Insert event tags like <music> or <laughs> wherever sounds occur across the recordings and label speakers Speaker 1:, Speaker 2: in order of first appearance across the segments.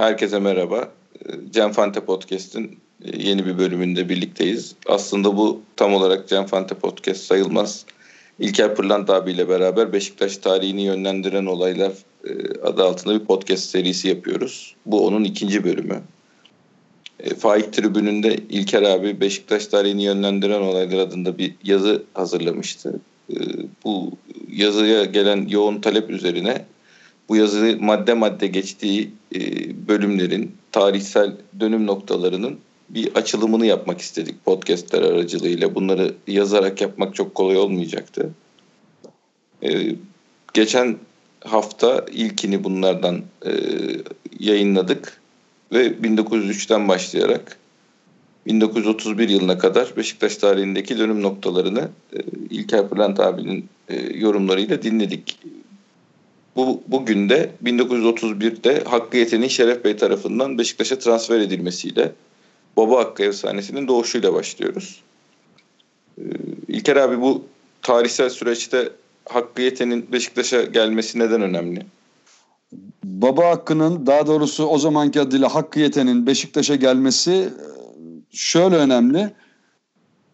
Speaker 1: Herkese merhaba. Cem Fante Podcast'in yeni bir bölümünde birlikteyiz. Aslında bu tam olarak Cem Fante Podcast sayılmaz. İlker Pırlant abiyle beraber Beşiktaş tarihini yönlendiren olaylar e, adı altında bir podcast serisi yapıyoruz. Bu onun ikinci bölümü. E, Faik Tribünü'nde İlker abi Beşiktaş tarihini yönlendiren olaylar adında bir yazı hazırlamıştı. E, bu yazıya gelen yoğun talep üzerine bu yazı madde madde geçtiği e, bölümlerin tarihsel dönüm noktalarının bir açılımını yapmak istedik podcastler aracılığıyla. Bunları yazarak yapmak çok kolay olmayacaktı. E, geçen hafta ilkini bunlardan e, yayınladık ve 1903'ten başlayarak 1931 yılına kadar Beşiktaş tarihindeki dönüm noktalarını e, İlker Pırlant abinin e, yorumlarıyla dinledik. Bu, bugün de 1931'de Hakkı Yeten'in Şeref Bey tarafından Beşiktaş'a transfer edilmesiyle Baba Hakkı efsanesinin doğuşuyla başlıyoruz. Ee, İlker abi bu tarihsel süreçte Hakkı Yeten'in Beşiktaş'a gelmesi neden önemli?
Speaker 2: Baba Hakkı'nın daha doğrusu o zamanki adıyla Hakkı Yeten'in Beşiktaş'a gelmesi e, şöyle önemli.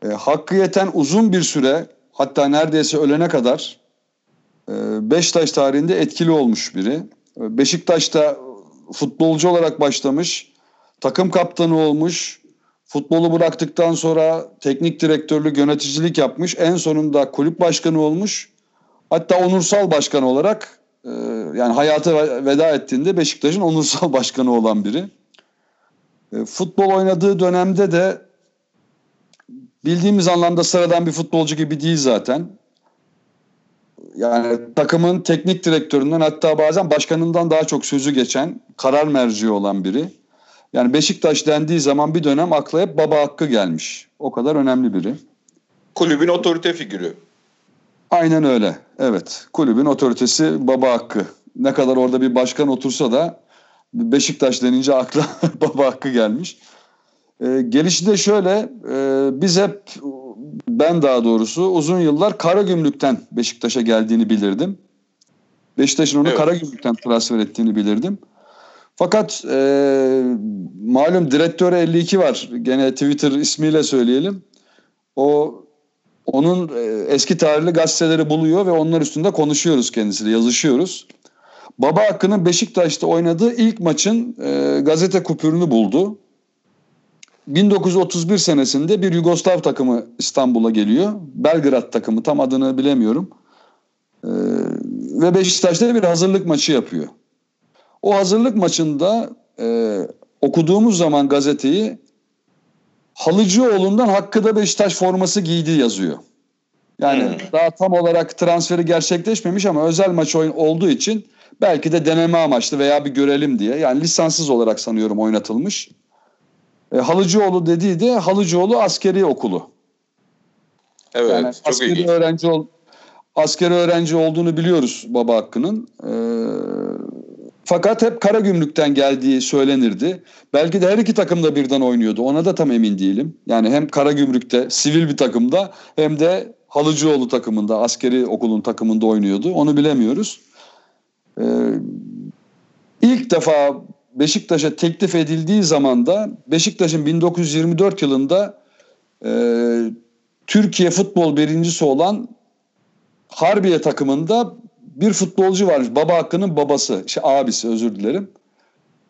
Speaker 2: E, Hakkı Yeten uzun bir süre hatta neredeyse ölene kadar Beşiktaş tarihinde etkili olmuş biri. E, Beşiktaş'ta futbolcu olarak başlamış, takım kaptanı olmuş, futbolu bıraktıktan sonra teknik direktörlük, yöneticilik yapmış, en sonunda kulüp başkanı olmuş. Hatta onursal başkan olarak e, yani hayata veda ettiğinde Beşiktaş'ın onursal <laughs> başkanı olan biri. Futbol oynadığı dönemde de bildiğimiz anlamda sıradan bir futbolcu gibi değil zaten. Yani takımın teknik direktöründen hatta bazen başkanından daha çok sözü geçen, karar merci olan biri. Yani Beşiktaş dendiği zaman bir dönem akla hep baba hakkı gelmiş. O kadar önemli biri.
Speaker 1: Kulübün otorite figürü.
Speaker 2: Aynen öyle. Evet. Kulübün otoritesi baba hakkı. Ne kadar orada bir başkan otursa da Beşiktaş denince akla <laughs> baba hakkı gelmiş. E, gelişi de şöyle. E, biz hep ben daha doğrusu uzun yıllar Karagümrük'ten Beşiktaş'a geldiğini bilirdim. Beşiktaş'ın onu evet. Karagümrük'ten transfer ettiğini bilirdim. Fakat e, malum direktör 52 var. Gene Twitter ismiyle söyleyelim. O onun e, eski tarihli gazeteleri buluyor ve onlar üstünde konuşuyoruz kendisiyle, yazışıyoruz. Baba Hakkı'nın Beşiktaş'ta oynadığı ilk maçın e, gazete kupürünü buldu. 1931 senesinde bir Yugoslav takımı İstanbul'a geliyor. Belgrad takımı tam adını bilemiyorum. Ee, ve Beşiktaş'ta bir hazırlık maçı yapıyor. O hazırlık maçında e, okuduğumuz zaman gazeteyi Halıcıoğlu'ndan Hakkı'da Beşiktaş forması giydi yazıyor. Yani hmm. daha tam olarak transferi gerçekleşmemiş ama özel maç oyun olduğu için belki de deneme amaçlı veya bir görelim diye. Yani lisanssız olarak sanıyorum oynatılmış. E, Halıcıoğlu dediği de Halıcıoğlu Askeri Okulu.
Speaker 1: Evet, yani çok
Speaker 2: askeri
Speaker 1: ilginç.
Speaker 2: öğrenci ol, askeri öğrenci olduğunu biliyoruz Baba Hakkı'nın. E, fakat hep Karagümrük'ten geldiği söylenirdi. Belki de her iki takım da birden oynuyordu. Ona da tam emin değilim. Yani hem Karagümrük'te sivil bir takımda hem de Halıcıoğlu takımında, askeri okulun takımında oynuyordu. Onu bilemiyoruz. Ee, ilk defa Beşiktaş'a teklif edildiği zaman da Beşiktaş'ın 1924 yılında e, Türkiye futbol birincisi olan Harbiye takımında bir futbolcu varmış. Baba Hakkı'nın babası, şey, abisi özür dilerim.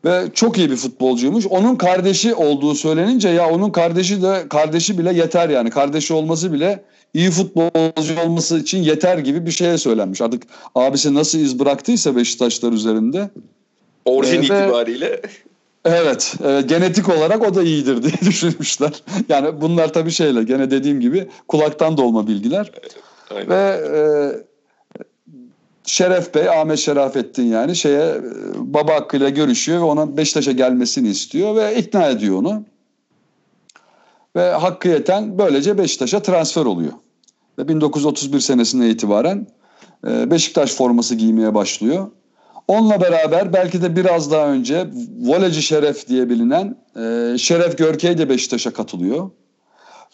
Speaker 2: Ve çok iyi bir futbolcuymuş. Onun kardeşi olduğu söylenince ya onun kardeşi de kardeşi bile yeter yani. Kardeşi olması bile iyi futbolcu olması için yeter gibi bir şeye söylenmiş. Artık abisi nasıl iz bıraktıysa Beşiktaşlar üzerinde.
Speaker 1: Orijin ee, itibariyle.
Speaker 2: Evet, e, genetik olarak o da iyidir diye <laughs> düşünmüşler. Yani bunlar tabii şeyler, gene dediğim gibi kulaktan dolma bilgiler. Aynen. Ve e, Şeref Bey, Ahmet Şerafettin yani şeye e, baba hakkıyla görüşüyor ve ona Beşiktaş'a gelmesini istiyor ve ikna ediyor onu. Ve hakkı yeten böylece Beşiktaş'a transfer oluyor. Ve 1931 senesinde itibaren e, Beşiktaş forması giymeye başlıyor. Onunla beraber belki de biraz daha önce Voleci Şeref diye bilinen e, Şeref Görkey de Beşiktaş'a katılıyor.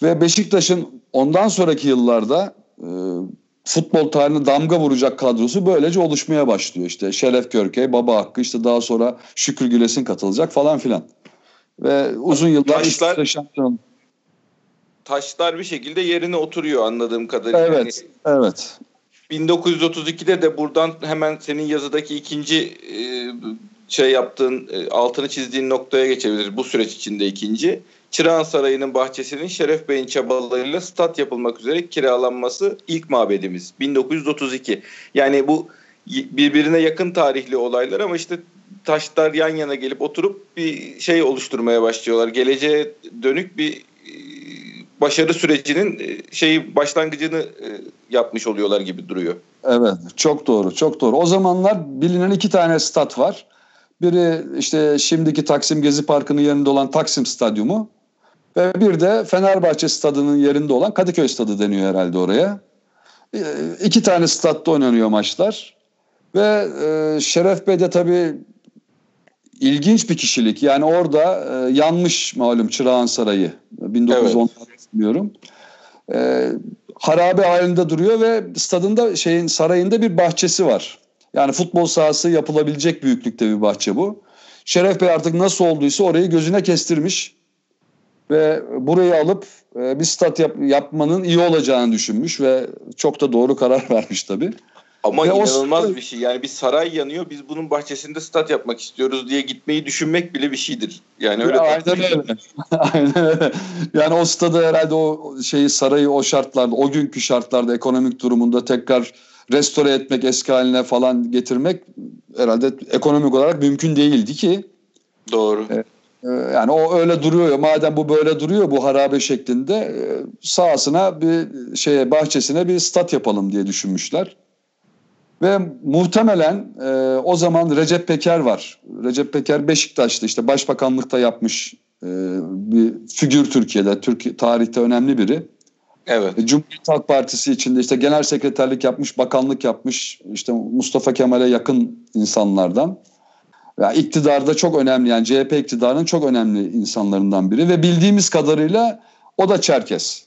Speaker 2: Ve Beşiktaş'ın ondan sonraki yıllarda e, futbol tarihine damga vuracak kadrosu böylece oluşmaya başlıyor. İşte Şeref Körkey, Baba Hakkı işte daha sonra Şükrü Gülesin katılacak falan filan. Ve uzun yıllar
Speaker 1: taşlar, şampiyon. Taşlar bir şekilde yerine oturuyor anladığım kadarıyla.
Speaker 2: Evet, yani, evet.
Speaker 1: 1932'de de buradan hemen senin yazıdaki ikinci e, şey yaptığın, e, altını çizdiğin noktaya geçebiliriz. Bu süreç içinde ikinci. Çırağan Sarayı'nın bahçesinin Şeref Bey'in çabalarıyla stat yapılmak üzere kiralanması ilk mabedimiz 1932. Yani bu birbirine yakın tarihli olaylar ama işte taşlar yan yana gelip oturup bir şey oluşturmaya başlıyorlar. Geleceğe dönük bir başarı sürecinin e, şeyi başlangıcını e, yapmış oluyorlar gibi duruyor.
Speaker 2: Evet çok doğru çok doğru. O zamanlar bilinen iki tane stat var. Biri işte şimdiki Taksim Gezi Parkı'nın yerinde olan Taksim Stadyumu. Ve bir de Fenerbahçe stadının yerinde olan Kadıköy stadı deniyor herhalde oraya. E, iki tane statta oynanıyor maçlar. Ve Şeref Bey de tabii ilginç bir kişilik. Yani orada e, yanmış malum Çırağan Sarayı. 1910 biliyorum. E, harabe halinde duruyor ve stadında şeyin sarayında bir bahçesi var. Yani futbol sahası yapılabilecek büyüklükte bir bahçe bu. Şeref Bey artık nasıl olduysa orayı gözüne kestirmiş ve burayı alıp e, bir stat yap, yapmanın iyi olacağını düşünmüş ve çok da doğru karar <laughs> vermiş tabii.
Speaker 1: Ama ve inanılmaz o... bir şey. Yani bir saray yanıyor. Biz bunun bahçesinde stat yapmak istiyoruz diye gitmeyi düşünmek bile bir şeydir. Yani öyle.
Speaker 2: Aynen öyle. <laughs> Aynen öyle. Yani o stadı herhalde o şeyi sarayı o şartlarda, o günkü şartlarda ekonomik durumunda tekrar restore etmek, eski haline falan getirmek herhalde ekonomik olarak mümkün değildi ki.
Speaker 1: Doğru. Evet.
Speaker 2: Ee, yani o öyle duruyor. Madem bu böyle duruyor bu harabe şeklinde e, sahasına bir şeye bahçesine bir stat yapalım diye düşünmüşler. Ve muhtemelen e, o zaman Recep Peker var. Recep Peker Beşiktaş'ta işte başbakanlıkta yapmış e, bir figür Türkiye'de. Türkiye tarihte önemli biri.
Speaker 1: Evet.
Speaker 2: E, Cumhuriyet Halk Partisi içinde işte genel sekreterlik yapmış, bakanlık yapmış. işte Mustafa Kemal'e yakın insanlardan. Yani iktidarda çok önemli yani CHP iktidarının çok önemli insanlarından biri ve bildiğimiz kadarıyla o da Çerkes.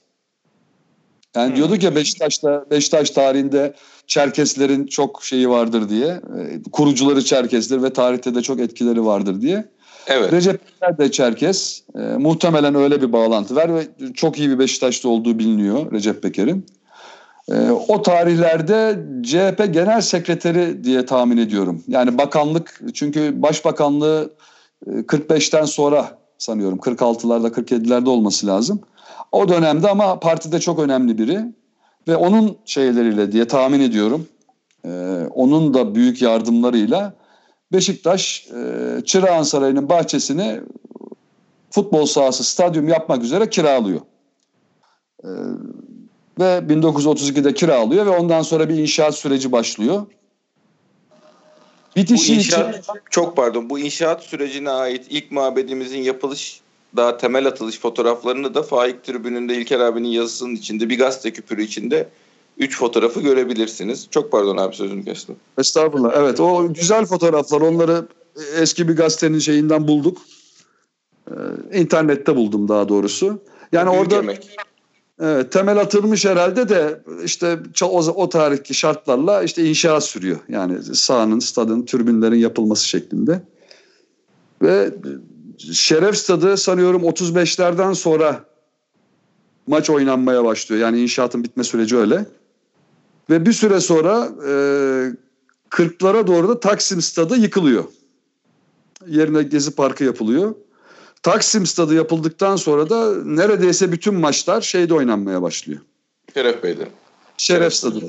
Speaker 2: Yani hmm. diyorduk ya Beşiktaş'ta Beşiktaş tarihinde Çerkeslerin çok şeyi vardır diye. E, kurucuları Çerkesler ve tarihte de çok etkileri vardır diye.
Speaker 1: Evet.
Speaker 2: Recep Tayyip de Çerkes. E, muhtemelen öyle bir bağlantı var ve çok iyi bir Beşiktaş'ta olduğu biliniyor Recep Peker'in. E, o tarihlerde CHP Genel Sekreteri diye tahmin ediyorum. Yani bakanlık çünkü başbakanlığı 45'ten e, sonra sanıyorum 46'larda 47'lerde olması lazım. O dönemde ama partide çok önemli biri ve onun şeyleriyle diye tahmin ediyorum. E, onun da büyük yardımlarıyla Beşiktaş e, Çırağan Sarayı'nın bahçesini futbol sahası, stadyum yapmak üzere kiralıyor. E, ve 1932'de kiralıyor ve ondan sonra bir inşaat süreci başlıyor.
Speaker 1: Bitişi bu inşaat, için... çok pardon bu inşaat sürecine ait ilk mabedimizin yapılış daha temel atılış fotoğraflarını da Faik Tribünü'nde İlker abinin yazısının içinde bir gazete küpürü içinde üç fotoğrafı görebilirsiniz. Çok pardon abi sözünü kestim.
Speaker 2: Estağfurullah. Evet o güzel fotoğraflar onları eski bir gazetenin şeyinden bulduk. Ee, internette buldum daha doğrusu. Yani Büyük orada emek. Evet, temel atılmış herhalde de işte o, o tarihteki şartlarla işte inşaat sürüyor. Yani sahanın, stadın, türbinlerin yapılması şeklinde. Ve Şeref Stadı sanıyorum 35'lerden sonra maç oynanmaya başlıyor. Yani inşaatın bitme süreci öyle. Ve bir süre sonra e, 40'lara doğru da Taksim Stadı yıkılıyor. Yerine Gezi Parkı yapılıyor. Taksim Stadı yapıldıktan sonra da neredeyse bütün maçlar şeyde oynanmaya başlıyor.
Speaker 1: Şeref Bey'de.
Speaker 2: Şeref Stadı'da.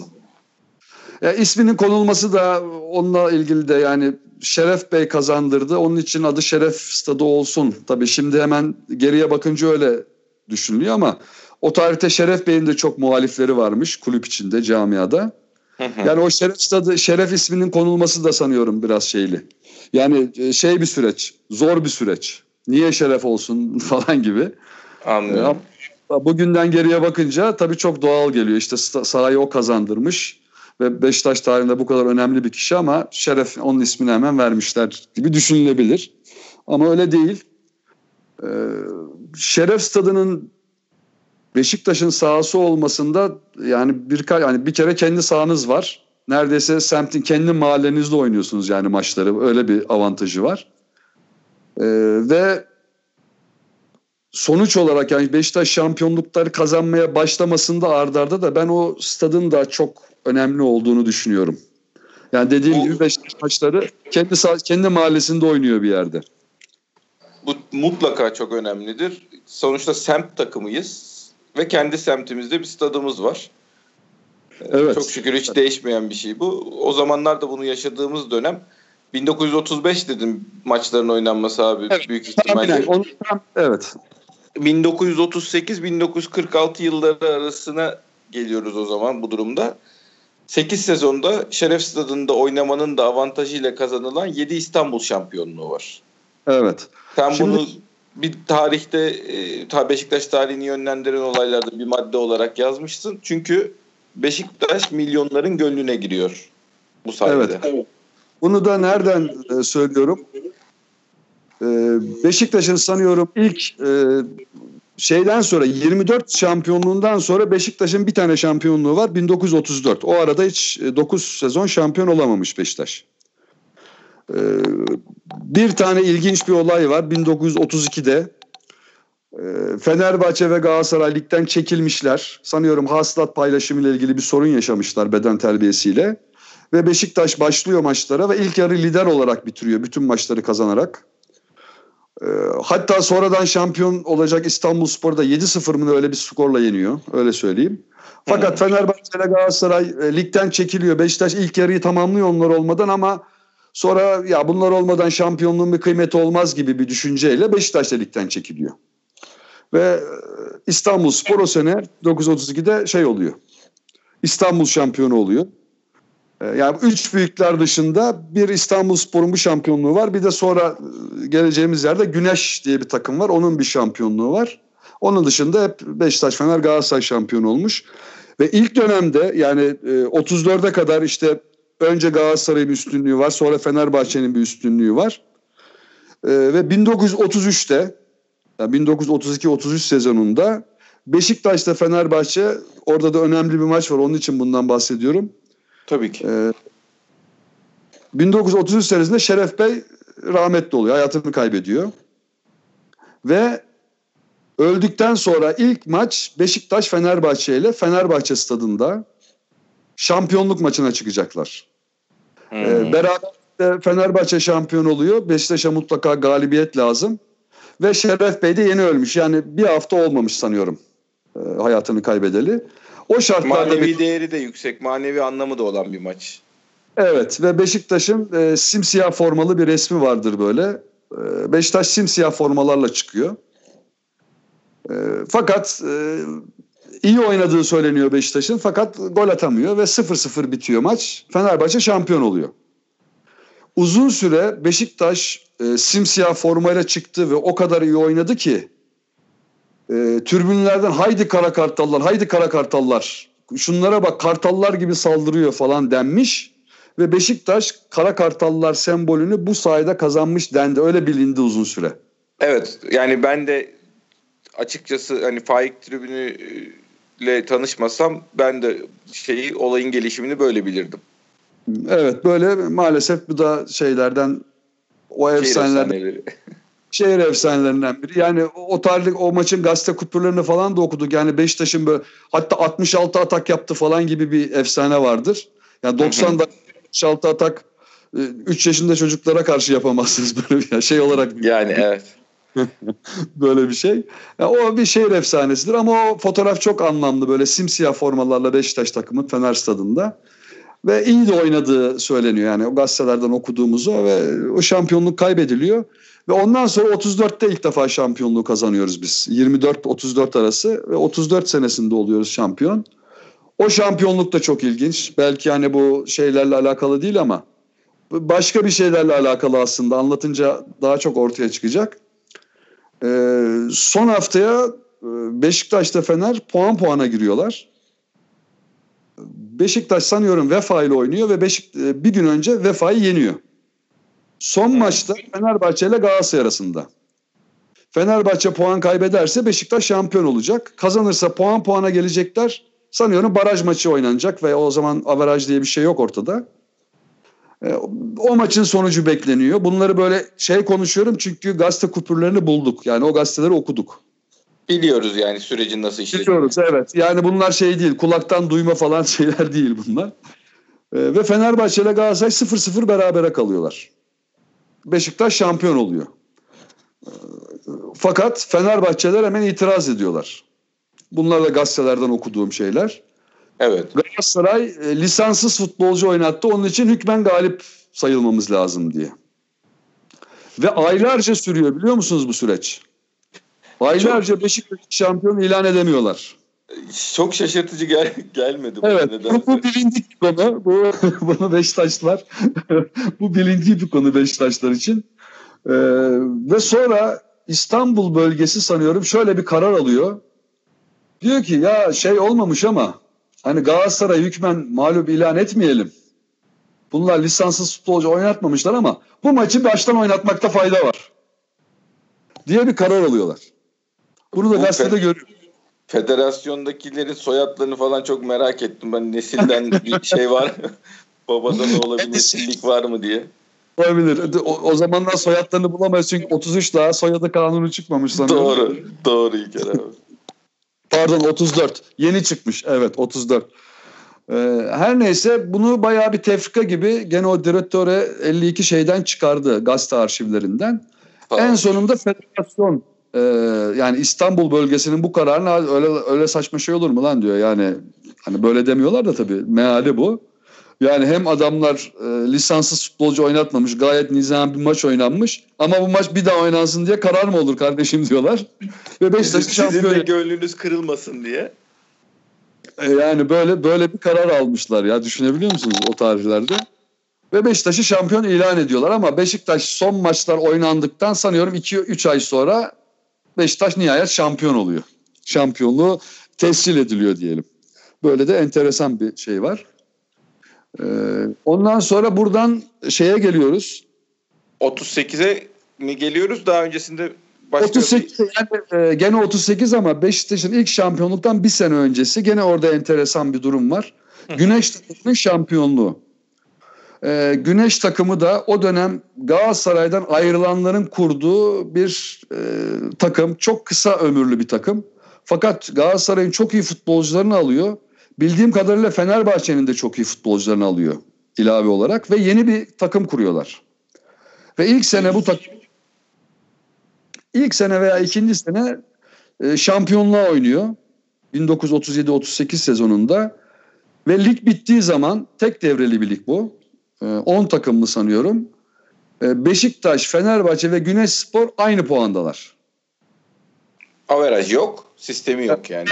Speaker 2: Ya isminin konulması da onunla ilgili de yani Şeref Bey kazandırdı. Onun için adı Şeref Stadı olsun. Tabii şimdi hemen geriye bakınca öyle düşünülüyor ama o tarihte Şeref Bey'in de çok muhalifleri varmış kulüp içinde, camiada. Yani o Şeref Stadı, Şeref isminin konulması da sanıyorum biraz şeyli. Yani e, şey bir süreç, zor bir süreç. Niye Şeref olsun <laughs> falan gibi.
Speaker 1: Anlıyorum.
Speaker 2: Bugünden geriye bakınca tabii çok doğal geliyor. İşte sahayı o kazandırmış ve Beşiktaş tarihinde bu kadar önemli bir kişi ama Şeref onun ismini hemen vermişler gibi düşünülebilir. Ama öyle değil. Ee, Şeref Stadı'nın Beşiktaş'ın sahası olmasında yani bir yani bir kere kendi sahanız var. Neredeyse semtin kendi mahallenizde oynuyorsunuz yani maçları. Öyle bir avantajı var. Ee, ve sonuç olarak yani Beşiktaş şampiyonlukları kazanmaya başlamasında ardarda da ben o stadın da çok önemli olduğunu düşünüyorum. Yani dediğim bu, gibi Beşiktaş maçları kendi kendi mahallesinde oynuyor bir yerde.
Speaker 1: Bu mutlaka çok önemlidir. Sonuçta semt takımıyız ve kendi semtimizde bir stadımız var. Evet. Çok şükür hiç değişmeyen bir şey bu. O zamanlarda bunu yaşadığımız dönem 1935 dedim maçların oynanması abi evet. büyük ihtimalle. Onu, evet. 1938-1946 yılları arasına geliyoruz o zaman bu durumda. 8 sezonda Şeref Stadı'nda oynamanın da avantajıyla kazanılan 7 İstanbul şampiyonluğu var.
Speaker 2: Evet.
Speaker 1: Sen Şimdi... bunu bir tarihte e, Beşiktaş tarihini yönlendiren olaylarda bir madde olarak yazmışsın. Çünkü Beşiktaş milyonların gönlüne giriyor bu sayede. Evet.
Speaker 2: Bunu da nereden e, söylüyorum? E, Beşiktaş'ın sanıyorum ilk e, şeyden sonra 24 şampiyonluğundan sonra Beşiktaş'ın bir tane şampiyonluğu var 1934. O arada hiç 9 sezon şampiyon olamamış Beşiktaş. Bir tane ilginç bir olay var 1932'de. Fenerbahçe ve Galatasaray ligden çekilmişler. Sanıyorum hasılat paylaşımı ile ilgili bir sorun yaşamışlar beden terbiyesiyle. Ve Beşiktaş başlıyor maçlara ve ilk yarı lider olarak bitiriyor bütün maçları kazanarak. Ee, hatta sonradan şampiyon olacak İstanbul Spor'da 7-0 mı öyle bir skorla yeniyor. Öyle söyleyeyim. Fakat hmm. Fenerbahçe ile Galatasaray e, ligden çekiliyor. Beşiktaş ilk yarıyı tamamlıyor onlar olmadan ama sonra ya bunlar olmadan şampiyonluğun bir kıymeti olmaz gibi bir düşünceyle Beşiktaş da ligden çekiliyor. Ve e, İstanbul Spor o sene 932'de şey oluyor. İstanbul şampiyonu oluyor. Ee, yani üç büyükler dışında bir İstanbul Spor'un bir şampiyonluğu var. Bir de sonra e, geleceğimiz yerde Güneş diye bir takım var. Onun bir şampiyonluğu var. Onun dışında hep Beşiktaş, Fener, Galatasaray şampiyon olmuş. Ve ilk dönemde yani 34'e kadar işte önce Galatasaray'ın üstünlüğü var. Sonra Fenerbahçe'nin bir üstünlüğü var. Ee, ve 1933'te yani 1932-33 sezonunda Beşiktaş'ta Fenerbahçe orada da önemli bir maç var. Onun için bundan bahsediyorum.
Speaker 1: Tabii ki. Ee,
Speaker 2: 1933 senesinde Şeref Bey rahmetli oluyor. Hayatını kaybediyor. Ve öldükten sonra ilk maç Beşiktaş Fenerbahçe ile Fenerbahçe stadında şampiyonluk maçına çıkacaklar. Hmm. Ee, beraber Fenerbahçe şampiyon oluyor. Beşiktaş'a mutlaka galibiyet lazım. Ve Şeref Bey de yeni ölmüş. Yani bir hafta olmamış sanıyorum e, hayatını kaybedeli.
Speaker 1: O şartlarda manevi bir... değeri de yüksek, manevi anlamı da olan bir maç.
Speaker 2: Evet ve Beşiktaş'ın e, simsiyah formalı bir resmi vardır böyle. E, Beşiktaş simsiyah formalarla çıkıyor. E, fakat e, iyi oynadığı söyleniyor Beşiktaş'ın fakat gol atamıyor ve 0-0 bitiyor maç. Fenerbahçe şampiyon oluyor. Uzun süre Beşiktaş e, simsiyah formayla çıktı ve o kadar iyi oynadı ki e, türbünlerden haydi kara kartallar, haydi kara kartallar. Şunlara bak kartallar gibi saldırıyor falan denmiş. Ve Beşiktaş kara kartallar sembolünü bu sayede kazanmış dendi. Öyle bilindi uzun süre.
Speaker 1: Evet yani ben de açıkçası hani Faik tribünü ile tanışmasam ben de şeyi olayın gelişimini böyle bilirdim.
Speaker 2: Evet böyle maalesef bu da şeylerden o efsanelerden <laughs> şehir efsanelerinden biri. Yani o tarihlik o maçın gazete kupürlerini falan da okuduk. Yani Beşiktaş'ın böyle hatta 66 atak yaptı falan gibi bir efsane vardır. Yani 90 dakika 66 atak 3 e, yaşında çocuklara karşı yapamazsınız böyle bir şey olarak.
Speaker 1: Yani evet. <laughs>
Speaker 2: böyle bir şey. Yani o bir şehir efsanesidir ama o fotoğraf çok anlamlı böyle simsiyah formalarla Beşiktaş takımı Fener stadında. Ve iyi de oynadığı söyleniyor yani o gazetelerden okuduğumuzu ve o şampiyonluk kaybediliyor. Ve ondan sonra 34'te ilk defa şampiyonluğu kazanıyoruz biz. 24-34 arası ve 34 senesinde oluyoruz şampiyon. O şampiyonluk da çok ilginç. Belki hani bu şeylerle alakalı değil ama başka bir şeylerle alakalı aslında anlatınca daha çok ortaya çıkacak. Ee, son haftaya e, Beşiktaş'ta Fener puan puana giriyorlar. Beşiktaş sanıyorum Vefa ile oynuyor ve Beşik e, bir gün önce Vefa'yı yeniyor. Son maçta Fenerbahçe ile Galatasaray arasında. Fenerbahçe puan kaybederse Beşiktaş şampiyon olacak. Kazanırsa puan puana gelecekler. Sanıyorum baraj maçı oynanacak ve o zaman averaj diye bir şey yok ortada. E, o maçın sonucu bekleniyor. Bunları böyle şey konuşuyorum çünkü gazete kupürlerini bulduk. Yani o gazeteleri okuduk.
Speaker 1: Biliyoruz yani sürecin nasıl işlediğini.
Speaker 2: Biliyoruz evet. Yani bunlar şey değil kulaktan duyma falan <laughs> şeyler değil bunlar. E, ve Fenerbahçe ile Galatasaray 0-0 berabere kalıyorlar. Beşiktaş şampiyon oluyor. E, fakat Fenerbahçeler hemen itiraz ediyorlar. Bunlar da gazetelerden okuduğum şeyler.
Speaker 1: Evet.
Speaker 2: Galatasaray e, lisanssız futbolcu oynattı. Onun için hükmen galip sayılmamız lazım diye. Ve aylarca sürüyor biliyor musunuz bu süreç? Aylarca Beşiktaş şampiyon ilan edemiyorlar.
Speaker 1: Çok şaşırtıcı gel gelmedi.
Speaker 2: Evet bu, bu bilindik bir konu. Bu, <laughs> bunu Beşiktaşlar <laughs> bu bilindik bir konu Beşiktaşlar için. Ee, ve sonra İstanbul bölgesi sanıyorum şöyle bir karar alıyor. Diyor ki ya şey olmamış ama hani Galatasaray hükmen mağlup ilan etmeyelim. Bunlar lisanssız futbolcu oynatmamışlar ama bu maçı baştan oynatmakta fayda var. Diye bir karar alıyorlar. Bunu da
Speaker 1: Bu
Speaker 2: gazetede
Speaker 1: fe-
Speaker 2: görüyorum.
Speaker 1: Federasyondakilerin soyadlarını falan çok merak ettim. Ben nesilden <laughs> bir şey var mı? Babada da olabilir, nesillik var mı diye.
Speaker 2: Olabilir. O, o zamanlar soyadlarını bulamayız çünkü 33 daha soyadı kanunu çıkmamış sanıyorum.
Speaker 1: Doğru. Doğru İlker abi. <laughs>
Speaker 2: Pardon 34. Yeni çıkmış. Evet 34. Ee, her neyse bunu bayağı bir tefrika gibi gene o direktöre 52 şeyden çıkardı gazete arşivlerinden. En sonunda federasyon e, yani İstanbul bölgesinin bu kararına öyle öyle saçma şey olur mu lan diyor. Yani hani böyle demiyorlar da tabii meali bu. Yani hem adamlar e, lisanssız futbolcu oynatmamış gayet nizam bir maç oynanmış ama bu maç bir daha oynansın diye karar mı olur kardeşim diyorlar. <laughs> Ve Beşiktaş
Speaker 1: Sizin, sizin
Speaker 2: şampiyon
Speaker 1: de gönlünüz kırılmasın diye.
Speaker 2: e, Yani böyle böyle bir karar almışlar ya düşünebiliyor musunuz o tarihlerde? Ve Beşiktaş'ı şampiyon ilan ediyorlar ama Beşiktaş son maçlar oynandıktan sanıyorum 2-3 ay sonra Beşiktaş nihayet şampiyon oluyor. Şampiyonluğu tescil ediliyor diyelim. Böyle de enteresan bir şey var. Ee, ondan sonra buradan şeye geliyoruz.
Speaker 1: 38'e mi geliyoruz? Daha öncesinde başka
Speaker 2: 38 yani, e, gene 38 ama Beşiktaş'ın ilk şampiyonluktan bir sene öncesi gene orada enteresan bir durum var. Güneş takımının şampiyonluğu. E, Güneş takımı da o dönem Galatasaray'dan ayrılanların kurduğu bir e, takım. Çok kısa ömürlü bir takım. Fakat Galatasaray'ın çok iyi futbolcularını alıyor. Bildiğim kadarıyla Fenerbahçe'nin de çok iyi futbolcularını alıyor ilave olarak ve yeni bir takım kuruyorlar. Ve ilk sene bu takım ilk sene veya ikinci sene e, şampiyonluğa oynuyor. 1937-38 sezonunda ve lig bittiği zaman tek devreli bir lig bu. E, 10 takımlı sanıyorum. E, Beşiktaş, Fenerbahçe ve Güneşspor aynı puandalar.
Speaker 1: averaj yok. Sistemi yok yani.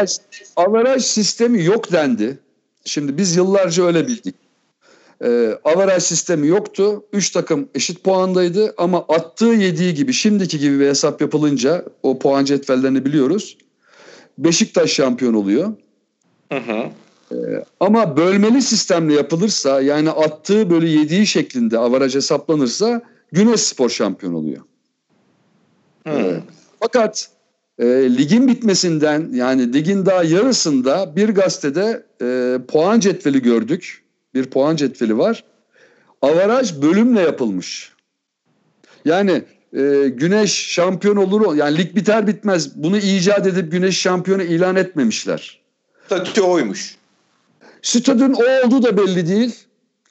Speaker 2: Averaj sistemi yok dendi. Şimdi biz yıllarca öyle bildik. E, averaj sistemi yoktu. Üç takım eşit puandaydı ama attığı yediği gibi şimdiki gibi bir hesap yapılınca o puan cetvellerini biliyoruz. Beşiktaş şampiyon oluyor.
Speaker 1: Hı hı.
Speaker 2: Ama bölmeli sistemle yapılırsa yani attığı bölü yediği şeklinde avaraj hesaplanırsa Güneş Spor şampiyon oluyor.
Speaker 1: Hı.
Speaker 2: Fakat e, ligin bitmesinden yani ligin daha yarısında bir gazetede e, puan cetveli gördük. Bir puan cetveli var. Avaraj bölümle yapılmış. Yani e, Güneş şampiyon olur yani lig biter bitmez bunu icat edip Güneş şampiyonu ilan etmemişler.
Speaker 1: Statü oymuş.
Speaker 2: Statün o olduğu da belli değil.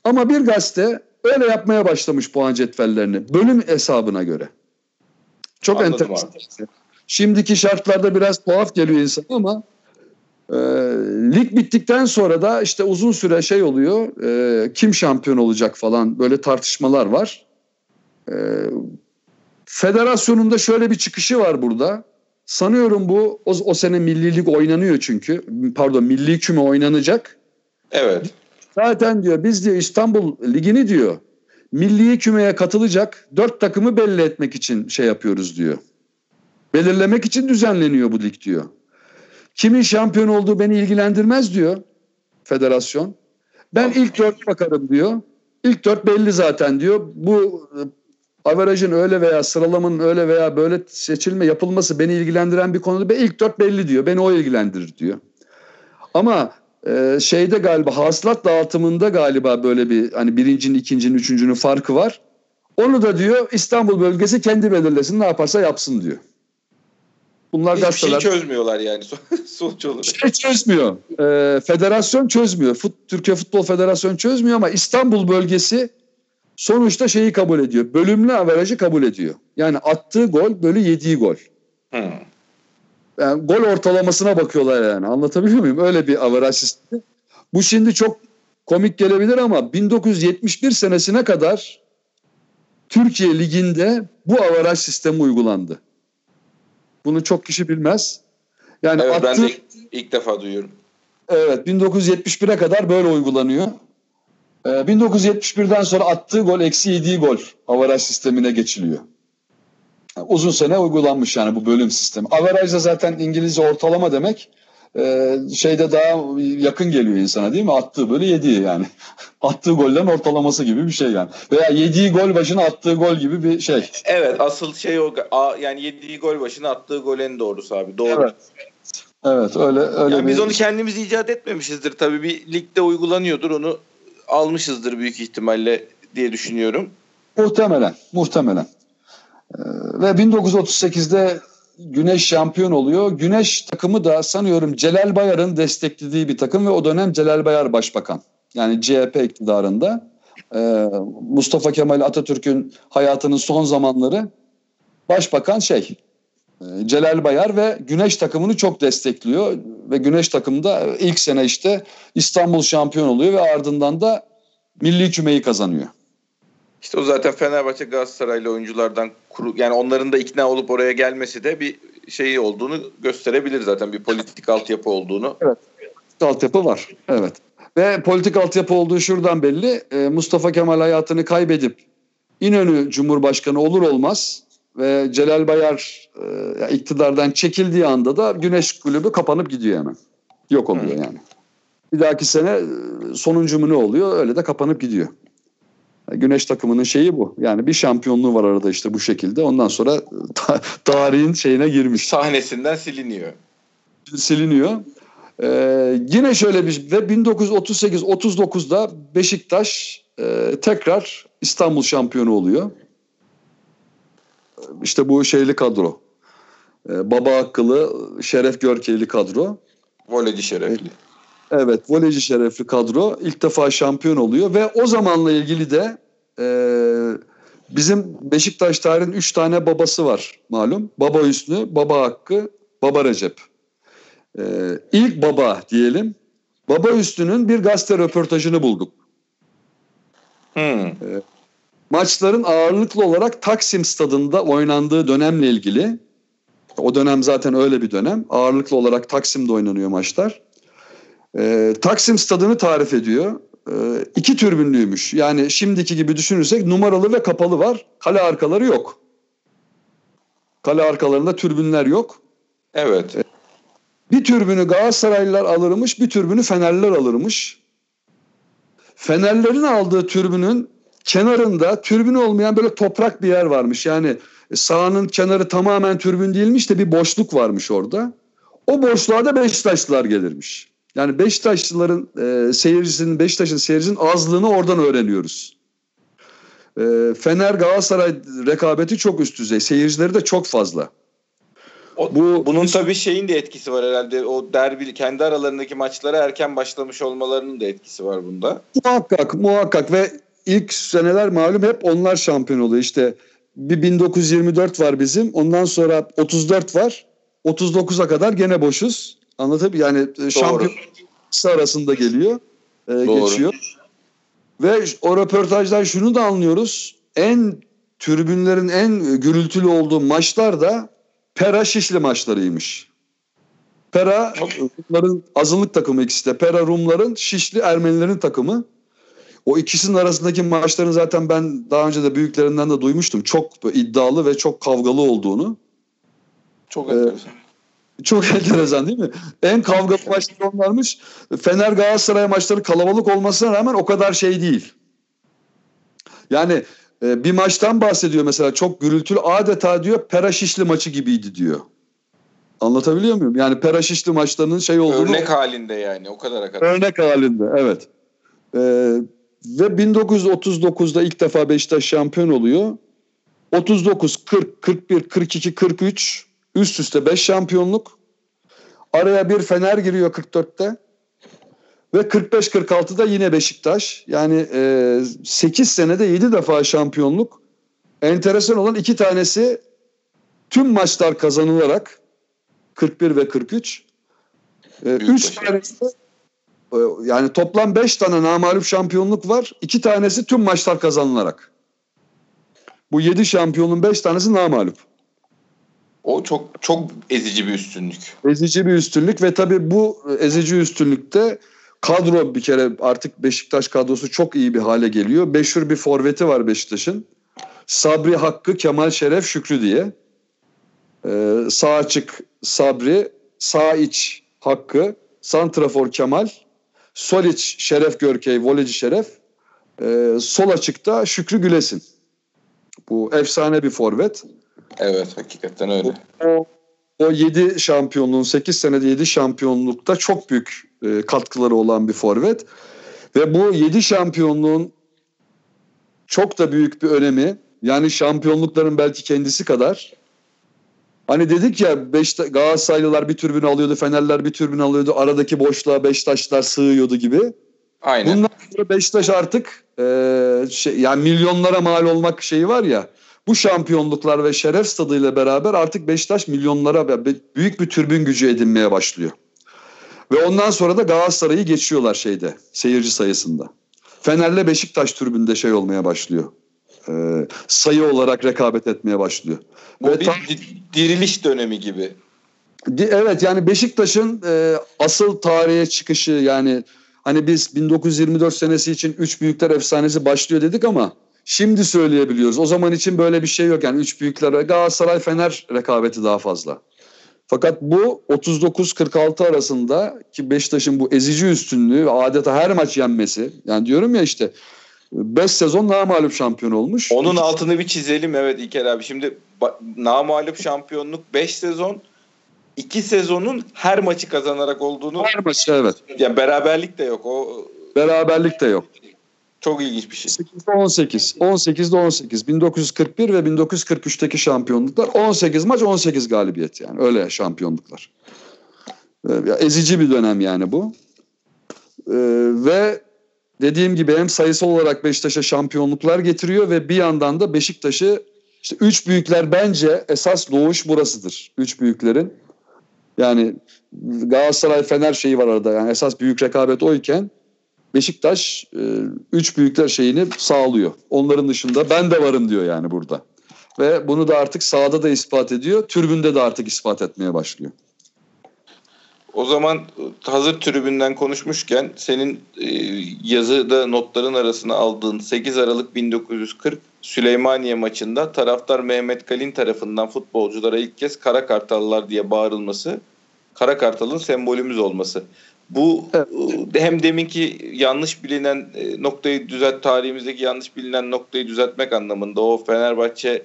Speaker 2: Ama bir gazete öyle yapmaya başlamış puan cetvellerini. Bölüm hesabına göre. Çok
Speaker 1: Anladım
Speaker 2: enteresan. Şimdiki şartlarda biraz tuhaf geliyor insan ama e, lig bittikten sonra da işte uzun süre şey oluyor. e, kim şampiyon olacak falan böyle tartışmalar var. E, federasyonun da şöyle bir çıkışı var burada. Sanıyorum bu o, o sene milli lig oynanıyor çünkü. Pardon milli küme oynanacak.
Speaker 1: Evet.
Speaker 2: Zaten diyor biz diyor İstanbul Ligi'ni diyor milli kümeye katılacak dört takımı belli etmek için şey yapıyoruz diyor. Belirlemek için düzenleniyor bu lig diyor. Kimin şampiyon olduğu beni ilgilendirmez diyor federasyon. Ben ilk dört bakarım diyor. İlk dört belli zaten diyor. Bu averajın öyle veya sıralamanın öyle veya böyle seçilme yapılması beni ilgilendiren bir konu değil. İlk dört belli diyor. Beni o ilgilendirir diyor. Ama e, şeyde galiba hasılat dağıtımında galiba böyle bir hani birincinin, ikincinin, üçüncünün farkı var. Onu da diyor İstanbul bölgesi kendi belirlesin ne yaparsa yapsın diyor.
Speaker 1: Bunlar Hiçbir gazeteler... şey çözmüyorlar yani <laughs> sonuç olarak.
Speaker 2: Şey çözmüyor. Ee, federasyon çözmüyor. Fut, Türkiye Futbol Federasyonu çözmüyor ama İstanbul bölgesi sonuçta şeyi kabul ediyor. Bölümlü averajı kabul ediyor. Yani attığı gol bölü yediği gol. Hmm. Yani gol ortalamasına bakıyorlar yani. Anlatabiliyor muyum? Öyle bir averaj sistemi. Bu şimdi çok komik gelebilir ama 1971 senesine kadar Türkiye Ligi'nde bu averaj sistemi uygulandı. Bunu çok kişi bilmez.
Speaker 1: Yani evet, attı, ben de ilk defa duyuyorum.
Speaker 2: Evet 1971'e kadar böyle uygulanıyor. Ee, 1971'den sonra attığı gol eksi yediği gol avaraj sistemine geçiliyor. Uzun sene uygulanmış yani bu bölüm sistemi. Averaj da zaten İngilizce ortalama demek e, şeyde daha yakın geliyor insana değil mi? Attığı böyle yediği yani. <laughs> attığı gollerin ortalaması gibi bir şey yani. Veya yediği gol başına attığı gol gibi bir şey.
Speaker 1: Evet asıl şey o yani yediği gol başına attığı gol en doğrusu abi. Doğru.
Speaker 2: Evet. Evet öyle öyle.
Speaker 1: Yani bir... Biz onu kendimiz icat etmemişizdir tabii bir ligde uygulanıyordur onu almışızdır büyük ihtimalle diye düşünüyorum.
Speaker 2: Muhtemelen, muhtemelen. Ee, ve 1938'de Güneş şampiyon oluyor. Güneş takımı da sanıyorum Celal Bayar'ın desteklediği bir takım ve o dönem Celal Bayar başbakan. Yani CHP iktidarında. Ee, Mustafa Kemal Atatürk'ün hayatının son zamanları başbakan şey e, Celal Bayar ve Güneş takımını çok destekliyor ve Güneş takımında ilk sene işte İstanbul şampiyon oluyor ve ardından da milli kümeyi kazanıyor.
Speaker 1: İşte o zaten Fenerbahçe Galatasaraylı oyunculardan kuru, yani onların da ikna olup oraya gelmesi de bir şey olduğunu gösterebilir zaten bir politik altyapı olduğunu.
Speaker 2: Evet. Altyapı var. Evet. Ve politik altyapı olduğu şuradan belli. Ee, Mustafa Kemal hayatını kaybedip İnönü Cumhurbaşkanı olur olmaz ve Celal Bayar e, iktidardan çekildiği anda da Güneş Kulübü kapanıp gidiyor hemen. Yok oluyor yani. Bir dahaki sene e, sonuncu mu ne oluyor öyle de kapanıp gidiyor. Güneş takımının şeyi bu. Yani bir şampiyonluğu var arada işte bu şekilde. Ondan sonra <laughs> ta- tarihin şeyine girmiş.
Speaker 1: Sahnesinden siliniyor.
Speaker 2: Siliniyor. Ee, yine şöyle bir ve 1938-39'da Beşiktaş e, tekrar İstanbul şampiyonu oluyor. İşte bu şeyli kadro. Ee, Baba Hakkılı, Şeref Görkeyli kadro.
Speaker 1: Voleci Şerefli.
Speaker 2: Evet, voleyci şerefli kadro ilk defa şampiyon oluyor ve o zamanla ilgili de e, bizim Beşiktaş tarihin üç tane babası var malum. Baba Hüsnü, Baba Hakkı, Baba Recep. E, ilk baba diyelim. Baba Hüsnü'nün bir gazete röportajını bulduk. Hmm. E, maçların ağırlıklı olarak Taksim stadında oynandığı dönemle ilgili o dönem zaten öyle bir dönem. Ağırlıklı olarak Taksim'de oynanıyor maçlar. E, Taksim stadını tarif ediyor. E, iki türbünlüymüş. Yani şimdiki gibi düşünürsek numaralı ve kapalı var. Kale arkaları yok. Kale arkalarında türbünler yok.
Speaker 1: Evet. E,
Speaker 2: bir türbünü Galatasaraylılar alırmış, bir türbünü Fenerliler alırmış. Fenerlerin aldığı türbünün kenarında türbün olmayan böyle toprak bir yer varmış. Yani sahanın kenarı tamamen türbün değilmiş de bir boşluk varmış orada. O boşluğa da Beşiktaşlılar gelirmiş. Yani Beşiktaşlıların e, seyircisinin, Beşiktaş'ın seyircisinin azlığını oradan öğreniyoruz. E, Fener Galatasaray rekabeti çok üst düzey. Seyircileri de çok fazla.
Speaker 1: O, Bu bunun tabii şeyin de etkisi var herhalde. O derbi kendi aralarındaki maçlara erken başlamış olmalarının da etkisi var bunda.
Speaker 2: Muhakkak, muhakkak ve ilk seneler malum hep onlar şampiyon oluyor. İşte bir 1924 var bizim. Ondan sonra 34 var. 39'a kadar gene boşuz. Anlatabiliyor Yani e, Doğru. şampiyon arasında geliyor. E, geçiyor. Ve o röportajdan şunu da anlıyoruz. En türbünlerin en gürültülü olduğu maçlar da Pera Şişli maçlarıymış. Pera Rumların azınlık takımı ikisi de. Pera Rumların, Şişli Ermenilerin takımı. O ikisinin arasındaki maçların zaten ben daha önce de büyüklerinden de duymuştum. Çok iddialı ve çok kavgalı olduğunu.
Speaker 1: Çok ee, enteresan.
Speaker 2: Çok <laughs> enteresan değil mi? En kavgalı maçlar onlarmış. Fener Galatasaray maçları kalabalık olmasına rağmen o kadar şey değil. Yani e, bir maçtan bahsediyor mesela çok gürültülü adeta diyor Peraşişli maçı gibiydi diyor. Anlatabiliyor muyum? Yani Peraşişli maçlarının şey olduğunu...
Speaker 1: Örnek halinde yani o kadar kadar.
Speaker 2: Örnek halinde evet. Ee, ve 1939'da ilk defa Beşiktaş şampiyon oluyor. 39, 40, 41, 42, 43 üst üste 5 şampiyonluk. Araya bir Fener giriyor 44'te. Ve 45-46'da yine Beşiktaş. Yani e, 8 senede 7 defa şampiyonluk. Enteresan olan iki tanesi tüm maçlar kazanılarak 41 ve 43. E, üç tanesi e, yani toplam 5 tane namalup şampiyonluk var. 2 tanesi tüm maçlar kazanılarak. Bu 7 şampiyonun 5 tanesi namalup.
Speaker 1: O çok çok ezici bir üstünlük.
Speaker 2: Ezici bir üstünlük ve tabii bu ezici üstünlükte kadro bir kere artık Beşiktaş kadrosu çok iyi bir hale geliyor. Meşhur bir forveti var Beşiktaş'ın. Sabri Hakkı Kemal Şeref Şükrü diye. Ee, sağ açık Sabri, sağ iç Hakkı, Santrafor Kemal, sol iç Şeref Görkey, voleci Şeref, ee, sol açıkta Şükrü Gülesin. Bu efsane bir forvet.
Speaker 1: Evet hakikaten öyle.
Speaker 2: O, o 7 şampiyonluğun 8 senede 7 şampiyonlukta çok büyük e, katkıları olan bir forvet. Ve bu 7 şampiyonluğun çok da büyük bir önemi. Yani şampiyonlukların belki kendisi kadar. Hani dedik ya Beşiktaş, Galatasaraylılar bir türbün alıyordu, Fenerler bir türbün alıyordu. Aradaki boşluğa Beşiktaşlar sığıyordu gibi.
Speaker 1: Aynen.
Speaker 2: Bundan sonra Beşiktaş artık e, şey, yani milyonlara mal olmak şeyi var ya. Bu şampiyonluklar ve şeref stadıyla beraber artık Beşiktaş milyonlara büyük bir türbün gücü edinmeye başlıyor. Ve ondan sonra da Galatasaray'ı geçiyorlar şeyde seyirci sayısında. Fener'le Beşiktaş türbünde şey olmaya başlıyor. Ee, sayı olarak rekabet etmeye başlıyor.
Speaker 1: Bu Ve bir tam, diriliş dönemi gibi.
Speaker 2: Evet yani Beşiktaş'ın e, asıl tarihe çıkışı yani hani biz 1924 senesi için üç büyükler efsanesi başlıyor dedik ama Şimdi söyleyebiliyoruz. O zaman için böyle bir şey yok. Yani üç büyüklere Galatasaray Fener rekabeti daha fazla. Fakat bu 39-46 arasında ki Beşiktaş'ın bu ezici üstünlüğü ve adeta her maç yenmesi. Yani diyorum ya işte 5 sezon namalup şampiyon olmuş.
Speaker 1: Onun altını bir çizelim evet İlker abi. Şimdi namalup şampiyonluk 5 sezon 2 sezonun her maçı kazanarak olduğunu
Speaker 2: her maçı evet.
Speaker 1: Yani beraberlik de yok. O
Speaker 2: beraberlik de yok.
Speaker 1: Çok ilginç bir şey.
Speaker 2: 8'de 18, 18'de 18, 1941 ve 1943'teki şampiyonluklar 18 maç 18 galibiyet yani öyle şampiyonluklar. Ee, ezici bir dönem yani bu. Ee, ve dediğim gibi hem sayısal olarak Beşiktaş'a şampiyonluklar getiriyor ve bir yandan da Beşiktaş'ı işte üç büyükler bence esas doğuş burasıdır. Üç büyüklerin. Yani Galatasaray Fener şeyi var arada yani esas büyük rekabet oyken Beşiktaş e, üç büyükler şeyini sağlıyor. Onların dışında ben de varım diyor yani burada. Ve bunu da artık sahada da ispat ediyor. Türbünde de artık ispat etmeye başlıyor.
Speaker 1: O zaman hazır tribünden konuşmuşken senin e, yazıda notların arasına aldığın 8 Aralık 1940 Süleymaniye maçında taraftar Mehmet Kalin tarafından futbolculara ilk kez Kara Kartallar diye bağırılması Kara Kartal'ın sembolümüz olması. Bu evet. E, hem deminki yanlış bilinen e, noktayı düzelt tarihimizdeki yanlış bilinen noktayı düzeltmek anlamında o Fenerbahçe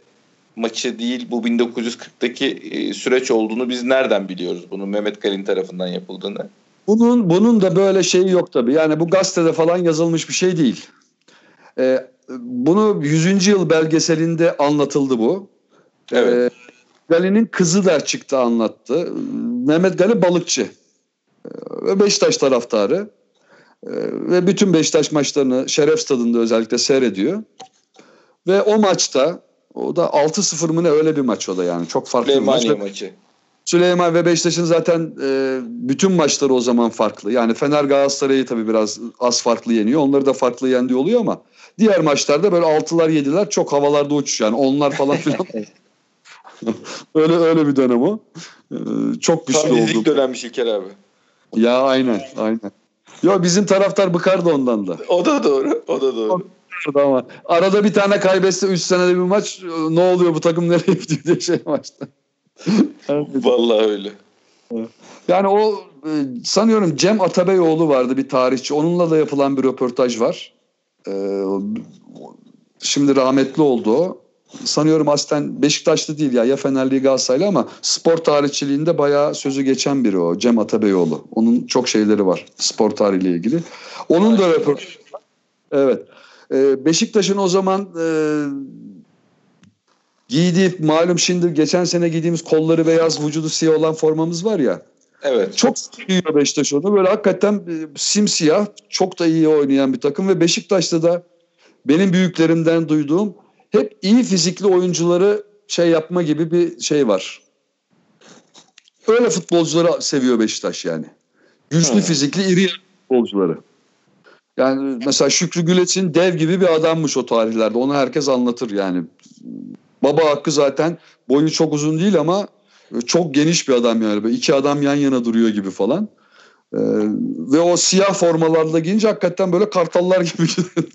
Speaker 1: maçı değil bu 1940'daki e, süreç olduğunu biz nereden biliyoruz bunu Mehmet Kalin tarafından yapıldığını?
Speaker 2: Bunun bunun da böyle şeyi yok tabii. Yani bu gazetede falan yazılmış bir şey değil. Ee, bunu 100. yıl belgeselinde anlatıldı bu.
Speaker 1: Evet. Ee,
Speaker 2: Gali'nin kızı da çıktı anlattı. Mehmet Gali balıkçı ve Beşiktaş taraftarı ee, ve bütün Beşiktaş maçlarını Şeref Stadı'nda özellikle seyrediyor. Ve o maçta o da 6-0 mı ne öyle bir maç o da yani çok farklı bir maç.
Speaker 1: maçı.
Speaker 2: Süleyman ve Beşiktaş'ın zaten e, bütün maçları o zaman farklı. Yani Fener Galatasaray'ı tabii biraz az farklı yeniyor. Onları da farklı yendiği oluyor ama diğer maçlarda böyle altılar yediler çok havalarda uçuş yani onlar falan <laughs> filan. <laughs> öyle öyle bir dönem o. Ee, çok güçlü
Speaker 1: oldu. Dönemmiş İlker abi.
Speaker 2: Ya aynen aynen. Yo bizim taraftar bıkardı ondan da.
Speaker 1: O da doğru. O da doğru.
Speaker 2: Ama arada bir tane kaybetse 3 senede bir maç ne oluyor bu takım nereye gidiyor diye şey maçta. <laughs>
Speaker 1: Vallahi öyle.
Speaker 2: Yani o e, sanıyorum Cem Atabeyoğlu vardı bir tarihçi. Onunla da yapılan bir röportaj var. Ee, şimdi rahmetli oldu o. Sanıyorum aslen Beşiktaşlı değil ya ya Fenerli Galatasaraylı ama spor tarihçiliğinde bayağı sözü geçen biri o Cem Atabeyoğlu. Onun çok şeyleri var spor tarihiyle ilgili. Onun da röportajı Evet. Ee, Beşiktaş'ın o zaman e, giydiği malum şimdi geçen sene giydiğimiz kolları beyaz vücudu siyah olan formamız var ya.
Speaker 1: Evet.
Speaker 2: Çok giyiyor Beşiktaş onu. Böyle hakikaten e, simsiyah çok da iyi oynayan bir takım ve Beşiktaş'ta da benim büyüklerimden duyduğum hep iyi fizikli oyuncuları şey yapma gibi bir şey var. Öyle futbolcuları seviyor Beşiktaş yani. Güçlü
Speaker 1: Hmm.
Speaker 2: fizikli iri futbolcuları. Yani mesela Şükrü Güleç'in dev gibi bir adammış o tarihlerde. Onu herkes anlatır yani. Baba Hakkı zaten boyu çok uzun değil ama çok geniş bir adam yani. Böyle iki adam yan yana duruyor gibi falan. Ee, ve o siyah formalarla giyince hakikaten böyle kartallar <laughs> gibi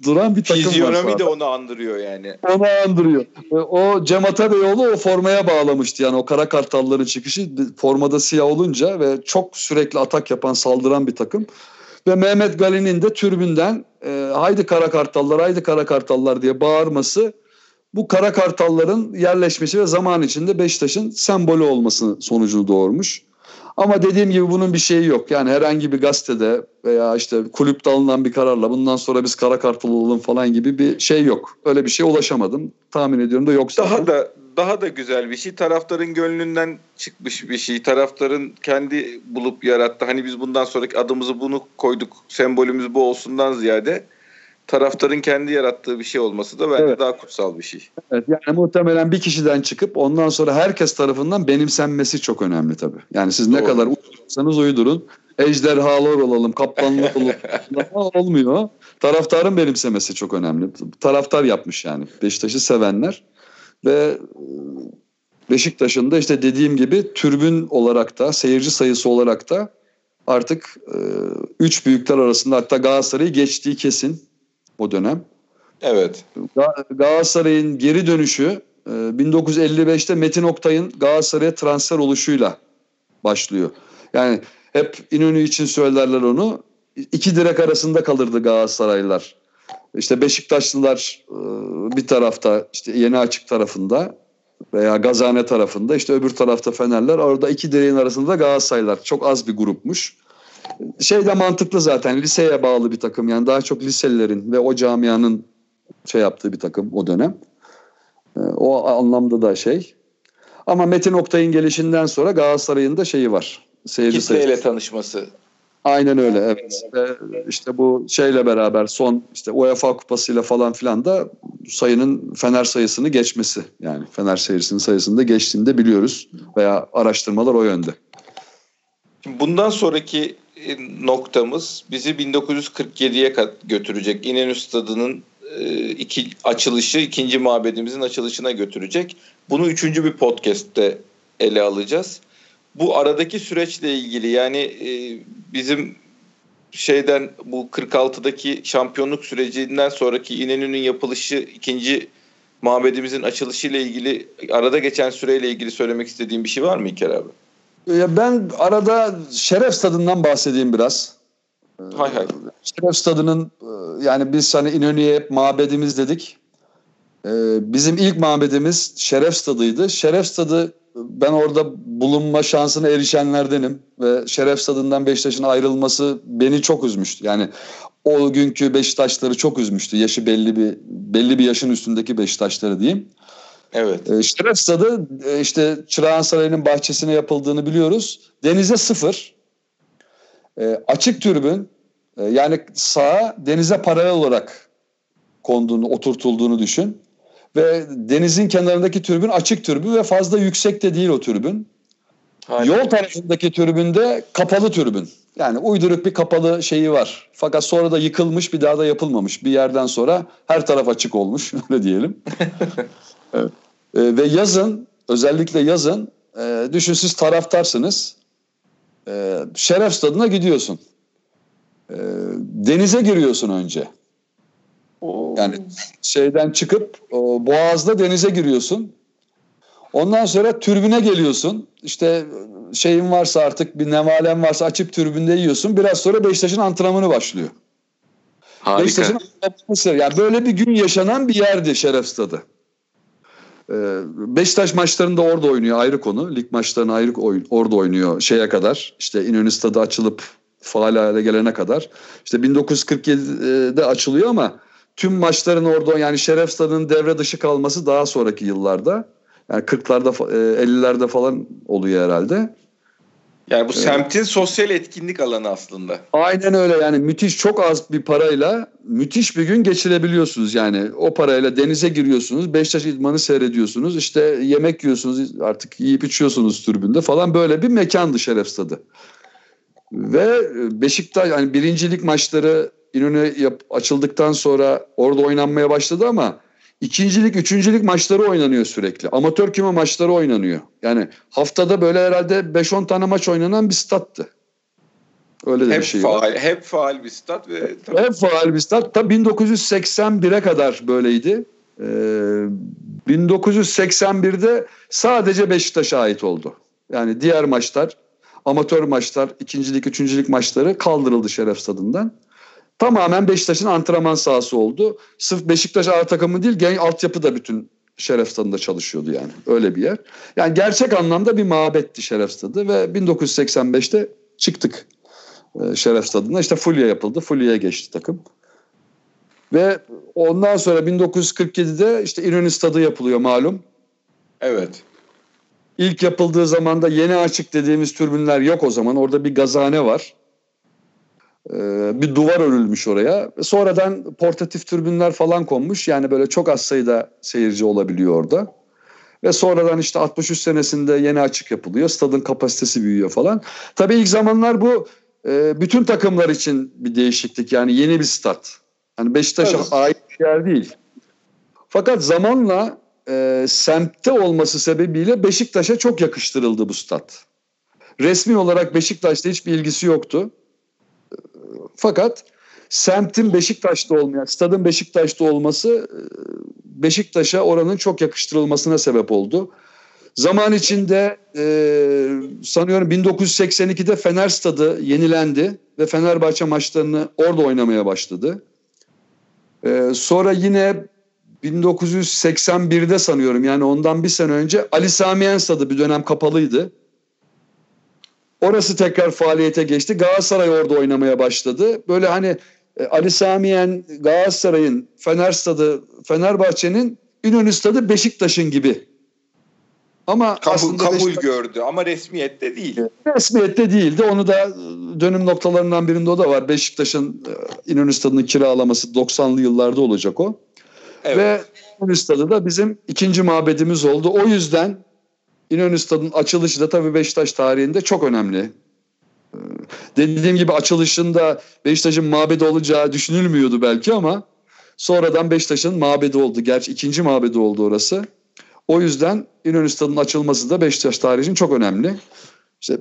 Speaker 2: duran bir takım var.
Speaker 1: Fizyonomi
Speaker 2: sahada.
Speaker 1: de onu andırıyor yani.
Speaker 2: Onu andırıyor. Ee, O Cem Atabeyoğlu o formaya bağlamıştı yani o kara kartalların çıkışı formada siyah olunca ve çok sürekli atak yapan saldıran bir takım. Ve Mehmet Gali'nin de türbünden e, haydi kara kartallar haydi kara kartallar diye bağırması bu kara kartalların yerleşmesi ve zaman içinde Beşiktaş'ın sembolü olması sonucunu doğurmuş. Ama dediğim gibi bunun bir şeyi yok. Yani herhangi bir gazetede veya işte kulüpte alınan bir kararla bundan sonra biz kara kartal olalım falan gibi bir şey yok. Öyle bir şeye ulaşamadım. Tahmin ediyorum da yoksa.
Speaker 1: Daha da daha da güzel bir şey. Taraftarın gönlünden çıkmış bir şey. Taraftarın kendi bulup yarattı. Hani biz bundan sonraki adımızı bunu koyduk. Sembolümüz bu olsundan ziyade taraftarın kendi yarattığı bir şey olması da bence
Speaker 2: Evet.
Speaker 1: daha kutsal bir şey.
Speaker 2: Evet, yani muhtemelen bir kişiden çıkıp ondan sonra herkes tarafından benimsenmesi çok önemli tabii. Yani siz ne
Speaker 1: Doğru.
Speaker 2: kadar uydurursanız uydurun. Ejderhalar olalım, kaplanlar olalım. <laughs> Olmuyor. Taraftarın benimsemesi çok önemli. Taraftar yapmış yani. Beşiktaş'ı sevenler. Ve e, Beşiktaş'ın da işte dediğim gibi türbün olarak da seyirci sayısı olarak da artık e, üç büyükler arasında hatta Galatasaray'ı geçtiği kesin o dönem.
Speaker 1: Evet.
Speaker 2: Ga- Galatasaray'ın geri dönüşü e, 1955'te Metin Oktay'ın Galatasaray'a transfer oluşuyla başlıyor. Yani hep İnönü için söylerler onu. İki direk arasında kalırdı Galatasaraylılar. İşte Beşiktaşlılar e, bir tarafta işte Yeni Açık tarafında veya Gazane tarafında işte öbür tarafta Fenerler. Orada iki direğin arasında Galatasaraylılar. Çok az bir grupmuş. Şey de mantıklı zaten liseye bağlı bir takım yani daha çok liselilerin ve o camianın şey yaptığı bir takım o dönem. Ee, O anlamda da şey. Ama Metin Oktay'ın gelişinden sonra Galatasaray'ın da şeyi var. Seyirci
Speaker 1: Kitleyle tanışması.
Speaker 2: Aynen öyle evet. Ve işte bu şeyle beraber son işte UEFA kupasıyla falan filan da sayının Fener sayısını geçmesi. Yani Fener seyircisinin sayısını da geçtiğini de biliyoruz. Veya araştırmalar o yönde.
Speaker 1: Şimdi bundan sonraki noktamız bizi 1947'ye kat- götürecek. İnönü Stadı'nın e, iki açılışı, ikinci mabedimizin açılışına götürecek. Bunu üçüncü bir podcast'te ele alacağız. Bu aradaki süreçle ilgili yani e, bizim şeyden bu 46'daki şampiyonluk sürecinden sonraki İnönü'nün yapılışı ikinci mabedimizin açılışı ile ilgili arada geçen süreyle ilgili söylemek istediğim bir şey var mı İlker abi?
Speaker 2: Ya ben arada Şeref Stadı'ndan bahsedeyim biraz.
Speaker 1: Hay hay.
Speaker 2: Şeref Stadı'nın e, yani biz hani İnönü'ye hep mabedimiz dedik. E, Bizim ilk mabedimiz Şeref Stadı'ydı. Şeref Stadı ben orada bulunma şansına erişenlerdenim ve Şeref Stadı'ndan Beşiktaş'ın ayrılması beni çok üzmüştü. Yani o günkü Beşiktaşları çok üzmüştü. Yaşı belli bir belli bir yaşın üstündeki Beşiktaşları diyeyim.
Speaker 1: Evet.
Speaker 2: E, Şeref Stadı e, işte Çırağan Sarayı'nın bahçesine yapıldığını biliyoruz. Denize sıfır. E, açık türbün e, yani sağa denize paralel olarak konduğunu, oturtulduğunu düşün. Ve denizin kenarındaki türbün açık türbün ve fazla yüksek de değil o türbün.
Speaker 1: Harika.
Speaker 2: Yol tarafındaki türbünde kapalı türbün. Yani uyduruk bir kapalı şeyi var. Fakat sonra da yıkılmış bir daha da yapılmamış. Bir yerden sonra her taraf açık olmuş <laughs> öyle diyelim. <laughs> Evet. Ee, ve yazın özellikle yazın e, düşün siz taraftarsınız. E, şeref stadına gidiyorsun. E, denize giriyorsun önce. Yani şeyden çıkıp o, Boğaz'da denize giriyorsun. Ondan sonra türbüne geliyorsun. İşte şeyin varsa artık bir nevalen varsa açıp türbünde yiyorsun. Biraz sonra Beşiktaş'ın antrenmanı başlıyor.
Speaker 1: Harika.
Speaker 2: Beşiktaş'ın yani böyle bir gün yaşanan bir yerdi Şeref Stadı. Ee, Beşiktaş maçlarında orada oynuyor ayrı konu. Lig maçlarını ayrı oyun, orada oynuyor şeye kadar. İşte İnönü Stadı açılıp faal hale gelene kadar. İşte 1947'de açılıyor ama tüm maçların orada yani Şeref Stadı'nın devre dışı kalması daha sonraki yıllarda. Yani 40'larda 50'lerde falan oluyor herhalde.
Speaker 1: Yani bu evet. semtin sosyal etkinlik alanı aslında.
Speaker 2: Aynen öyle yani müthiş çok az bir parayla müthiş bir gün geçirebiliyorsunuz yani. O parayla denize giriyorsunuz, Beşiktaş idmanı seyrediyorsunuz, işte yemek yiyorsunuz artık yiyip içiyorsunuz türbünde falan böyle bir mekandı Şeref Stadı. Ve Beşiktaş yani birincilik maçları İnönü açıldıktan sonra orada oynanmaya başladı ama ikincilik, üçüncülük maçları oynanıyor sürekli. Amatör küme maçları oynanıyor. Yani haftada böyle herhalde 5-10 tane maç oynanan bir stattı.
Speaker 1: Öyle de hep bir şey faal, var. Hep faal bir stat ve
Speaker 2: tabii. hep faal bir stat. Tabii 1981'e kadar böyleydi. Ee, 1981'de sadece Beşiktaş'a ait oldu. Yani diğer maçlar, amatör maçlar, ikincilik, üçüncülük maçları kaldırıldı Şeref Stadı'ndan tamamen Beşiktaş'ın antrenman sahası oldu. Sırf Beşiktaş A takımı değil genç altyapı da bütün Şeref Stadı'nda çalışıyordu yani. Öyle bir yer. Yani gerçek anlamda bir mabetti Şeref Stadı ve 1985'te çıktık e, Şeref Stadı'na. İşte Fulya yapıldı. Fulya'ya geçti takım. Ve ondan sonra 1947'de işte İnönü Stadı yapılıyor malum.
Speaker 1: Evet.
Speaker 2: İlk yapıldığı zaman da yeni açık dediğimiz türbünler yok o zaman. Orada bir gazane var. Ee, bir duvar örülmüş oraya. Sonradan portatif türbünler falan konmuş. Yani böyle çok az sayıda seyirci olabiliyor orada. Ve sonradan işte 63 senesinde yeni açık yapılıyor. Stadın kapasitesi büyüyor falan. Tabii ilk zamanlar bu e, bütün takımlar için bir değişiklik. Yani yeni bir stat. Yani Beşiktaş'a evet. ait bir yer değil. Fakat zamanla e, semtte olması sebebiyle Beşiktaş'a çok yakıştırıldı bu stat. Resmi olarak Beşiktaş'ta hiçbir ilgisi yoktu. Fakat semtin Beşiktaş'ta olmayan, stadın Beşiktaş'ta olması e, Beşiktaş'a oranın çok yakıştırılmasına sebep oldu. Zaman içinde e, sanıyorum 1982'de Fener Stadı yenilendi ve Fenerbahçe maçlarını orada oynamaya başladı. E, sonra yine 1981'de sanıyorum yani ondan bir sene önce Ali Samiyen Stadı bir dönem kapalıydı. Orası tekrar faaliyete geçti. Galatasaray orada oynamaya başladı. Böyle hani e, Ali Samiyen, Galatasaray'ın, Fener Stadı, Fenerbahçe'nin İnönü Stadı Beşiktaş'ın gibi.
Speaker 1: Ama kabul, aslında kabul Beşiktaş, gördü ama resmiyette değil.
Speaker 2: Resmiyette değildi. Onu da dönüm noktalarından birinde o da var. Beşiktaş'ın e, İnönü Stadı'nı kiralaması 90'lı yıllarda olacak o. Evet. Ve İnönü Stadı da bizim ikinci mabedimiz oldu. O yüzden İnönü Stadı'nın açılışı da tabii Beşiktaş tarihinde çok önemli. Ee, dediğim gibi açılışında Beşiktaş'ın mabedi olacağı düşünülmüyordu belki ama sonradan Beşiktaş'ın mabedi oldu. Gerçi ikinci mabedi oldu orası. O yüzden İnönü Stadı'nın açılması da Beşiktaş tarihi çok önemli. İşte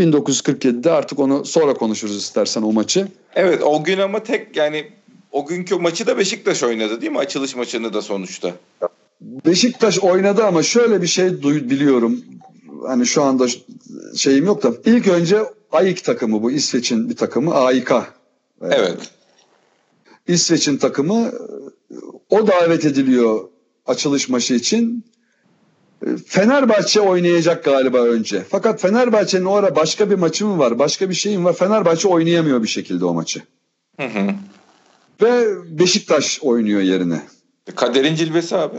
Speaker 2: 1947'de artık onu sonra konuşuruz istersen o maçı.
Speaker 1: Evet o gün ama tek yani o günkü maçı da Beşiktaş oynadı değil mi? Açılış maçını da sonuçta.
Speaker 2: Beşiktaş oynadı ama şöyle bir şey biliyorum. Hani şu anda şeyim yok da ilk önce AİK takımı bu İsveç'in bir takımı AİK.
Speaker 1: Evet.
Speaker 2: İsveç'in takımı o davet ediliyor açılış maçı için. Fenerbahçe oynayacak galiba önce. Fakat Fenerbahçe'nin o ara başka bir maçı mı var, başka bir şeyim var. Fenerbahçe oynayamıyor bir şekilde o maçı. Hı hı. Ve Beşiktaş oynuyor yerine.
Speaker 1: Kaderin cilvesi abi.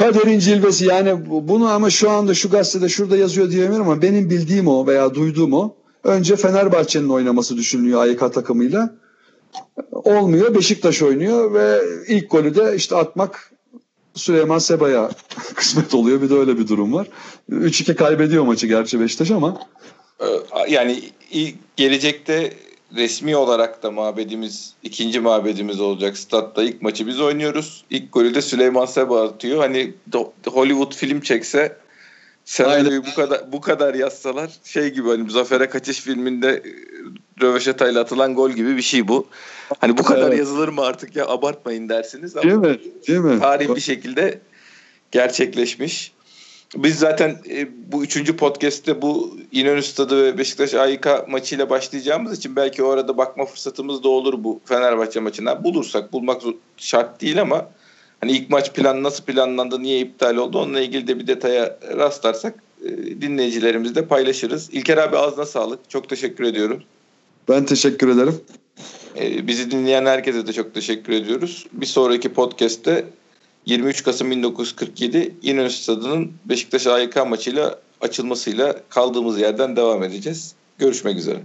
Speaker 2: Kaderin cilvesi yani bunu ama şu anda şu gazetede şurada yazıyor diyemiyorum ama benim bildiğim o veya duyduğum o. Önce Fenerbahçe'nin oynaması düşünülüyor AYK takımıyla. Olmuyor. Beşiktaş oynuyor ve ilk golü de işte atmak Süleyman Seba'ya <laughs> kısmet oluyor. Bir de öyle bir durum var. 3-2 kaybediyor maçı gerçi Beşiktaş ama.
Speaker 1: Ee, yani gelecekte resmi olarak da mabedimiz ikinci mabedimiz olacak statta ilk maçı biz oynuyoruz. İlk golü de Süleyman Seba atıyor. Hani Hollywood film çekse senaryoyu bu kadar bu kadar yazsalar şey gibi hani Zafer'e kaçış filminde e, röveşatayla atılan gol gibi bir şey bu. Hani bu kadar evet. yazılır mı artık ya abartmayın dersiniz ama
Speaker 2: Değil mi? Değil mi?
Speaker 1: Tarih bir şekilde gerçekleşmiş. Biz zaten e, bu üçüncü podcast'te bu İnönü Stadı ve Beşiktaş AYK maçıyla başlayacağımız için belki o arada bakma fırsatımız da olur bu Fenerbahçe maçına. Bulursak bulmak şart değil ama hani ilk maç plan nasıl planlandı, niye iptal oldu onunla ilgili de bir detaya rastlarsak e, dinleyicilerimizle paylaşırız. İlker abi ağzına sağlık. Çok teşekkür ediyorum.
Speaker 2: Ben teşekkür ederim.
Speaker 1: E, bizi dinleyen herkese de çok teşekkür ediyoruz. Bir sonraki podcast'te 23 Kasım 1947 İnönü Stadı'nın Beşiktaş AYK maçıyla açılmasıyla kaldığımız yerden devam edeceğiz. Görüşmek üzere.